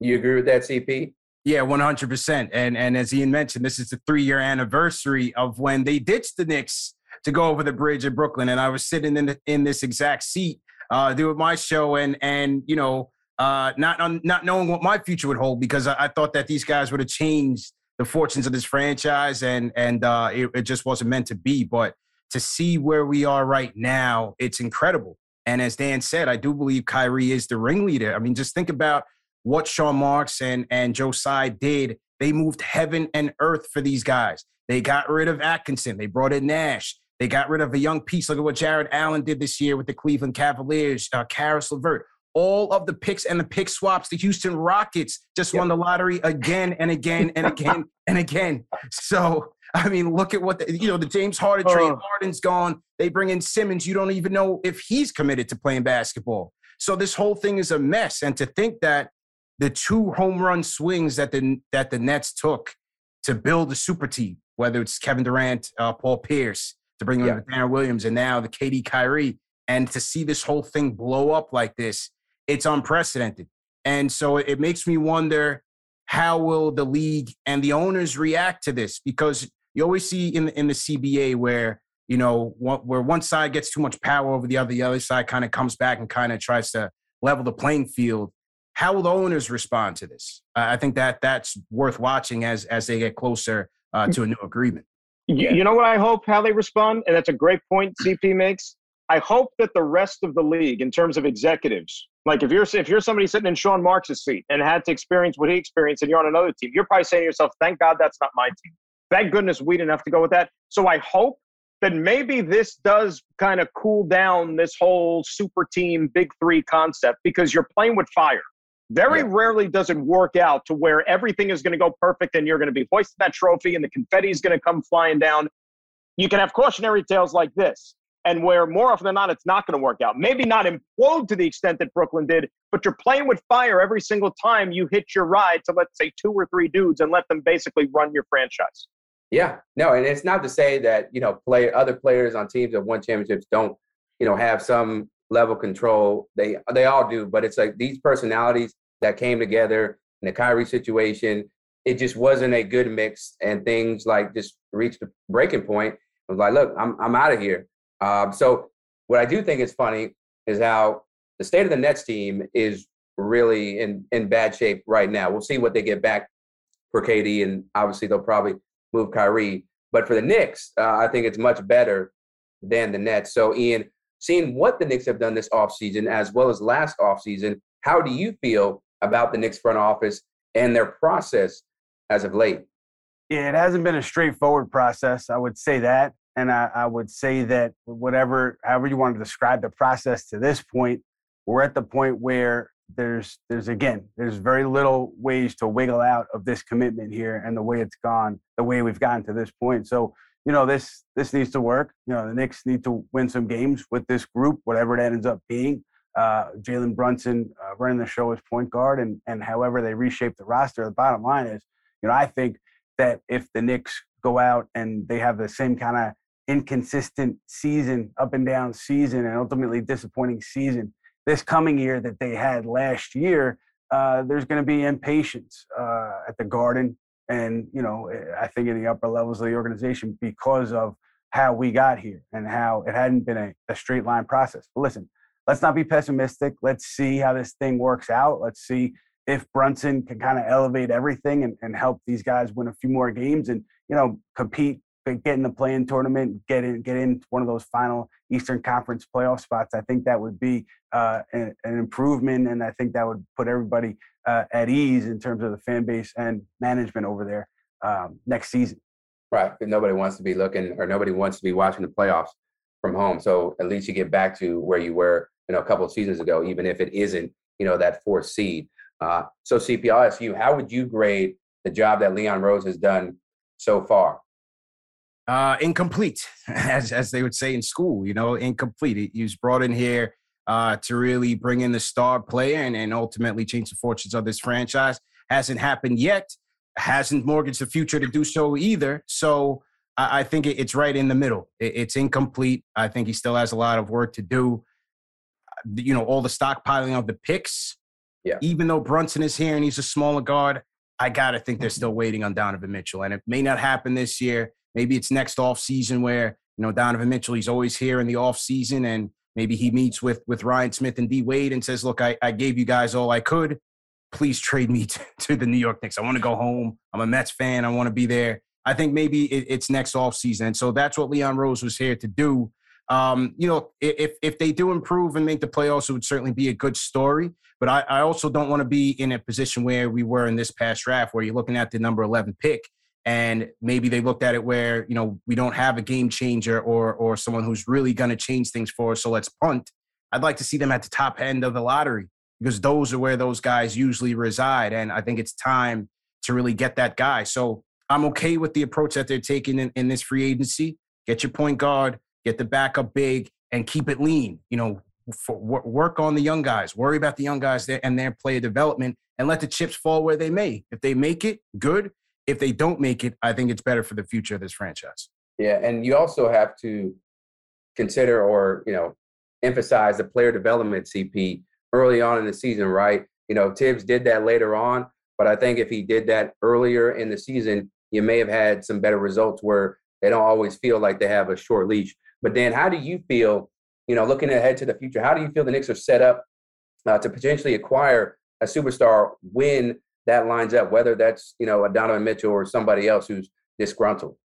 You agree with that, CP? Yeah, one hundred percent. And and as Ian mentioned, this is the three year anniversary of when they ditched the Knicks to go over the bridge in Brooklyn, and I was sitting in the, in this exact seat uh, doing my show, and and you know, uh, not um, not knowing what my future would hold because I, I thought that these guys would have changed the fortunes of this franchise, and and uh, it, it just wasn't meant to be. But to see where we are right now, it's incredible. And as Dan said, I do believe Kyrie is the ringleader. I mean, just think about what Sean Marks and, and Joe Tsai did. They moved heaven and earth for these guys. They got rid of Atkinson. They brought in Nash. They got rid of a young piece. Look at what Jarrett Allen did this year with the Cleveland Cavaliers, uh, Caris LeVert. All of the picks and the pick swaps, the Houston Rockets just yep. won the lottery again and again and again and again. So, I mean, look at what, the, you know, the James Harden trade. Oh. Harden's gone. They bring in Simmons. You don't even know if he's committed to playing basketball. So this whole thing is a mess. And to think that the two home run swings that the that the Nets took to build a super team, whether it's Kevin Durant, uh, Paul Pierce, to bring in yeah. Deron Williams, and now the KD Kyrie, and to see this whole thing blow up like this, it's unprecedented. And so it makes me wonder how will the league and the owners react to this? Because you always see in in the CBA where you know where one side gets too much power over the other, the other side kind of comes back and kind of tries to level the playing field how will the owners respond to this? Uh, I think that that's worth watching as as they get closer uh, to a new agreement. You, you know what I hope how they respond, and that's a great point CP makes. I hope that the rest of the league, in terms of executives, like if you're if you're somebody sitting in Sean Marks' seat and had to experience what he experienced, and you're on another team, you're probably saying to yourself, "Thank God that's not my team. Thank goodness we didn't have to go with that." So I hope that maybe this does kind of cool down this whole super team big three concept because you're playing with fire. Very yeah. rarely does it work out to where everything is going to go perfect and you're going to be hoisting that trophy and the confetti is going to come flying down. You can have cautionary tales like this and where more often than not it's not going to work out. Maybe not implode to the extent that Brooklyn did, but you're playing with fire every single time you hit your ride to let's say two or three dudes and let them basically run your franchise. Yeah, no, and it's not to say that you know play other players on teams that won championships don't you know have some level control. They they all do, but it's like these personalities that came together in the Kyrie situation. It just wasn't a good mix, and things like just reached a breaking point. I was like, look, I'm I'm out of here. Um, so what I do think is funny is how the state of the Nets team is really in in bad shape right now. We'll see what they get back for KD, and obviously they'll probably move Kyrie. But for the Knicks, uh, I think it's much better than the Nets. So Ian, seeing what the Knicks have done this offseason as well as last offseason, how do you feel about the Knicks front office and their process as of late? Yeah, it hasn't been a straightforward process. I would say that. And I, I, would say that whatever, however you want to describe the process to this point, we're at the point where there's, there's again, there's very little ways to wiggle out of this commitment here and the way it's gone, the way we've gotten to this point. So, you know, this, this needs to work. You know, the Knicks need to win some games with this group, whatever it ends up being. Uh, Jalen Brunson uh, running the show as point guard, and and however they reshape the roster. The bottom line is, you know, I think that if the Knicks go out and they have the same kind of inconsistent season, up and down season, and ultimately disappointing season this coming year that they had last year, uh, there's going to be impatience uh, at the Garden, and you know, eh, I think in the upper levels of the organization because of how we got here and how it hadn't been a, a straight line process. But listen, let's not be pessimistic. Let's see how this thing works out. Let's see if Brunson can kind of elevate everything and, and help these guys win a few more games and you know compete get in the play-in tournament, get in, get in one of those final Eastern Conference playoff spots. I think that would be uh, an, an, improvement, and I think that would put everybody uh, at ease in terms of the fan base and management over there um, next season. Right, nobody wants to be looking, or nobody wants to be watching the playoffs from home. So at least you get back to where you were, you know, a couple of seasons ago, even if it isn't, you know, that fourth seed. Uh, so CP, I'll ask you, how would you grade the job that Leon Rose has done so far? Uh, incomplete, as as they would say in school. You know, incomplete. He was brought in here uh, to really bring in the star player and, and ultimately change the fortunes of this franchise. Hasn't happened yet. Hasn't mortgaged the future to do so either. So I, I think it, it's right in the middle. It, it's incomplete. I think he still has a lot of work to do. You know, all the stockpiling of the picks. Yeah. Even though Brunson is here and he's a smaller guard, I gotta think they're still waiting on Donovan Mitchell, and it may not happen this year. Maybe it's next off season where you know Donovan Mitchell he's always here in the off season and maybe he meets with with Ryan Smith and D Wade and says, "Look, I, I gave you guys all I could. Please trade me to, to the New York Knicks. I want to go home. I'm a Mets fan. I want to be there." I think maybe it, it's next off season, and so that's what Leon Rose was here to do. Um, you know, if if they do improve and make the playoffs, it would certainly be a good story. But I, I also don't want to be in a position where we were in this past draft, where you're looking at the number 11 pick and maybe they looked at it where you know we don't have a game changer or or someone who's really going to change things for us so let's punt. I'd like to see them at the top end of the lottery because those are where those guys usually reside and i think it's time to really get that guy. So i'm okay with the approach that they're taking in, in this free agency. Get your point guard get the backup big and keep it lean. You know for, work on the young guys. Worry about the young guys there and their player development and let the chips fall where they may. If they make it good if they don't make it, I think it's better for the future of this franchise. Yeah, and you also have to consider or you know emphasize the player development CP early on in the season, right? You know, Thibs did that later on, but I think if he did that earlier in the season, you may have had some better results where they don't always feel like they have a short leash. But Dan, how do you feel? You know, looking ahead to the future, how do you feel the Knicks are set up uh, to potentially acquire a superstar when that lines up, whether that's, you know, a Donovan Mitchell or somebody else who's disgruntled.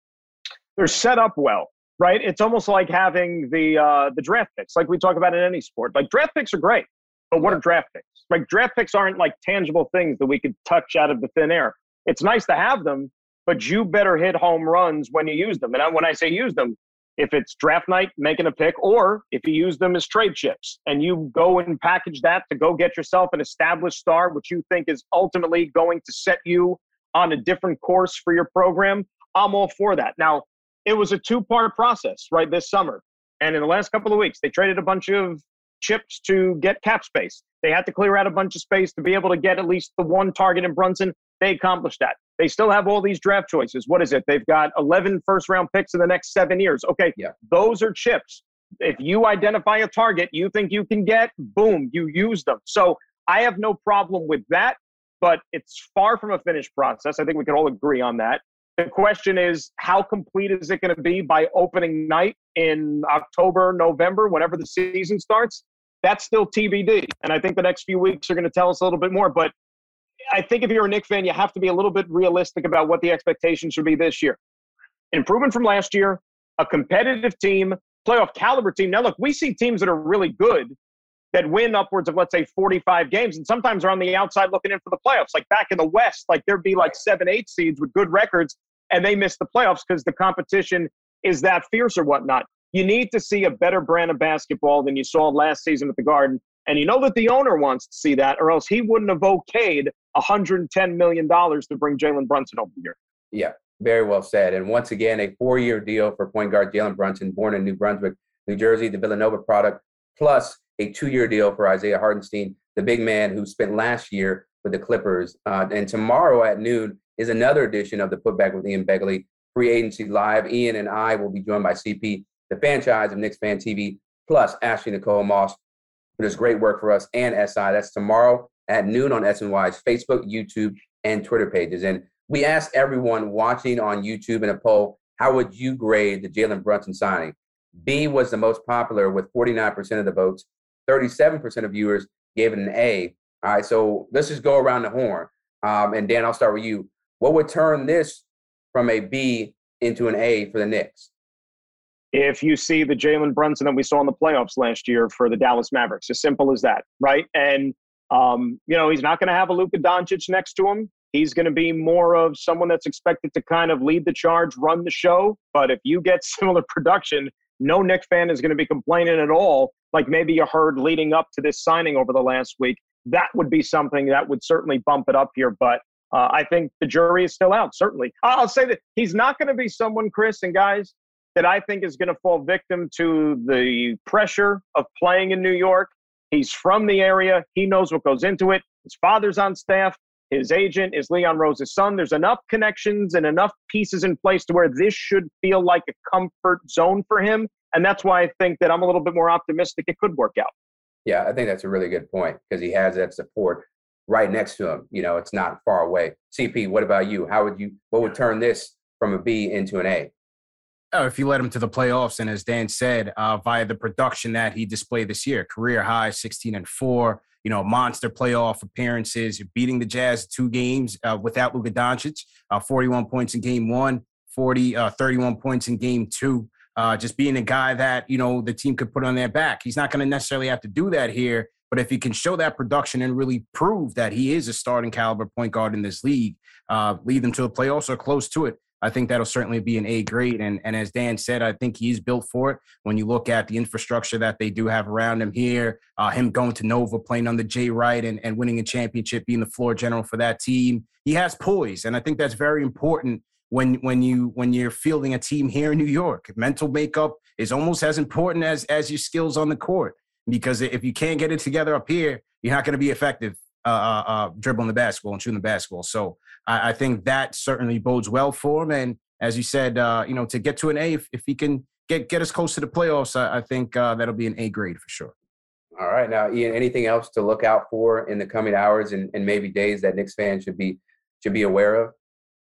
They're set up well. right? It's almost like having the uh, the draft picks, like we talk about in any sport. Like draft picks are great, but what are draft picks? Like draft picks aren't like tangible things that we could touch out of the thin air. It's nice to have them, but you better hit home runs when you use them. And when I say use them, if it's draft night, making a pick, or if you use them as trade chips and you go and package that to go get yourself an established star, which you think is ultimately going to set you on a different course for your program, I'm all for that. Now, it was a two part process, right, this summer. And in the last couple of weeks, they traded a bunch of chips to get cap space. They had to clear out a bunch of space to be able to get at least the one target in Brunson. They accomplished that. They still have all these draft choices. What is it? They've got 11 first round picks in the next seven years. Okay, yeah. those are chips. If you identify a target you think you can get, boom, you use them. So I have no problem with that, but it's far from a finished process. I think we can all agree on that. The question is, how complete is it going to be by opening night in October, November, whenever the season starts? That's still TBD. And I think the next few weeks are going to tell us a little bit more. But I think if you're a Knick fan, you have to be a little bit realistic about what the expectations should be this year. Improvement from last year, a competitive team, playoff caliber team. Now, look, we see teams that are really good that win upwards of, let's say, 45 games, and sometimes are on the outside looking in for the playoffs. Like back in the West, like there'd be like seven, eight seeds with good records, and they miss the playoffs because the competition is that fierce or whatnot. You need to see a better brand of basketball than you saw last season at the Garden. And you know that the owner wants to see that, or else he wouldn't have okayed $110 million to bring Jalen Brunson over here. Yeah, very well said. And once again, a four year deal for point guard Jalen Brunson, born in New Brunswick, New Jersey, the Villanova product, plus a two year deal for Isaiah Hartenstein, the big man who spent last year with the Clippers. Uh, and tomorrow at noon is another edition of the Putback with Ian Begley, free agency live. Ian and I will be joined by CP, the franchise of Knicks Fan TV, plus Ashley Nicole Moss, who does great work for us, and SI. That's tomorrow at noon on SNY's Facebook, YouTube, and Twitter pages. And we asked everyone watching on YouTube in a poll, how would you grade the Jalen Brunson signing? B was the most popular with 49% of the votes. 37% of viewers gave it an A. All right, so let's just go around the horn. Um, and Dan, I'll start with you. What would turn this from a B into an A for the Knicks? If you see the Jalen Brunson that we saw in the playoffs last year for the Dallas Mavericks, as simple as that, right? And um, you know, he's not going to have a Luka Doncic next to him. He's going to be more of someone that's expected to kind of lead the charge, run the show. But if you get similar production, no Knick fan is going to be complaining at all. Like maybe you heard leading up to this signing over the last week. That would be something that would certainly bump it up here. But uh, I think the jury is still out, certainly. I'll say that he's not going to be someone, Chris and guys, that I think is going to fall victim to the pressure of playing in New York He's from the area. He knows what goes into it. His father's on staff. His agent is Leon Rose's son. There's enough connections and enough pieces in place to where this should feel like a comfort zone for him. And that's why I think that I'm a little bit more optimistic it could work out. Yeah, I think that's a really good point because he has that support right next to him. You know, it's not far away. CP, what about you? How would you, what would turn this from a B into an A? Oh, if you led him to the playoffs, and as Dan said, uh, via the production that he displayed this year, career high, 16 and four, you know, monster playoff appearances, beating the Jazz two games uh, without Luka Doncic, uh, 41 points in game one, 40, uh, 31 points in game two. Uh, just being a guy that, you know, the team could put on their back. He's not going to necessarily have to do that here, but if he can show that production and really prove that he is a starting caliber point guard in this league, uh, lead them to the playoffs or close to it, I think that'll certainly be an A grade. And, and as Dan said, I think he's built for it. When you look at the infrastructure that they do have around him here, uh, him going to Nova, playing under Jay Wright and, and winning a championship, being the floor general for that team, he has poise. And I think that's very important when when you when you're fielding a team here in New York. Mental makeup is almost as important as as your skills on the court. Because if you can't get it together up here, you're not going to be effective uh, uh, uh, dribbling the basketball and shooting the basketball. So I, I, think that certainly bodes well for him. And as you said, uh, you know, to get to an A, if, if he can get get us close to the playoffs, I, I think uh, that'll be an A grade for sure. All right, now Ian, anything else to look out for in the coming hours and, and maybe days that Knicks fans should be should be aware of?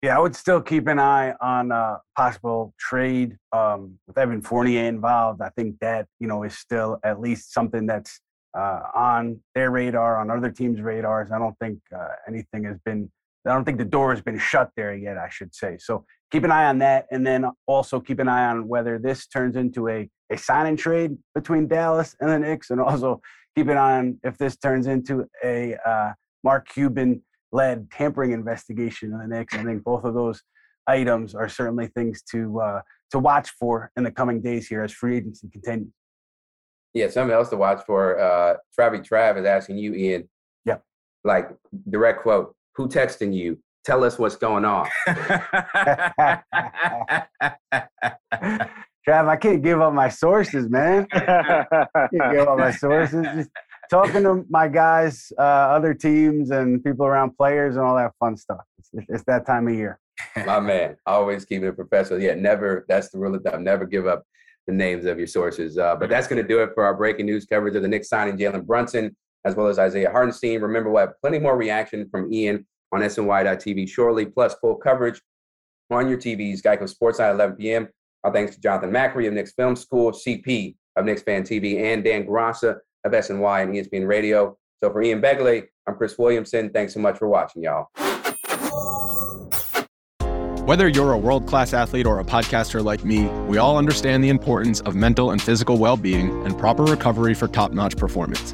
Yeah, I would still keep an eye on uh, possible trade um, with Evan Fournier involved. I think that you know is still at least something that's uh, on their radar, on other teams' radars. I don't think uh, anything has been I don't think the door has been shut there yet, I should say. So keep an eye on that. And then also keep an eye on whether this turns into a, a sign and trade between Dallas and the Knicks. And also keep an eye on if this turns into a uh, Mark Cuban led tampering investigation in the Knicks. I think both of those items are certainly things to uh, to watch for in the coming days here as free agency continues. Yeah, something else to watch for. Uh, Travi Trav is asking you, Ian. Yeah. Like direct quote: "Who texting you? Tell us what's going on." Trav, I can't give up my sources, man. Can't give up my sources. Just talking to my guys, uh, other teams, and people around players and all that fun stuff. It's, it's that time of year. My man, always keeping it professional. Yeah, never. That's the rule of thumb. Never give up the names of your sources. Uh, but that's going to do it for our breaking news coverage of the Knicks signing Jalen Brunson as well as Isaiah Hartenstein. Remember, we'll have plenty more reaction from Ian on SNY.TV shortly, plus full coverage on your TVs. Geico Sports at 11 p.m. Our thanks to Jonathan Macri of Knicks Film School, CP of Knicks Fan TV, and Dan Graca of SNY and ESPN Radio. So for Ian Begley, I'm Chris Williamson. Thanks so much for watching, y'all. Whether you're a world class athlete or a podcaster like me, we all understand the importance of mental and physical well being and proper recovery for top notch performance.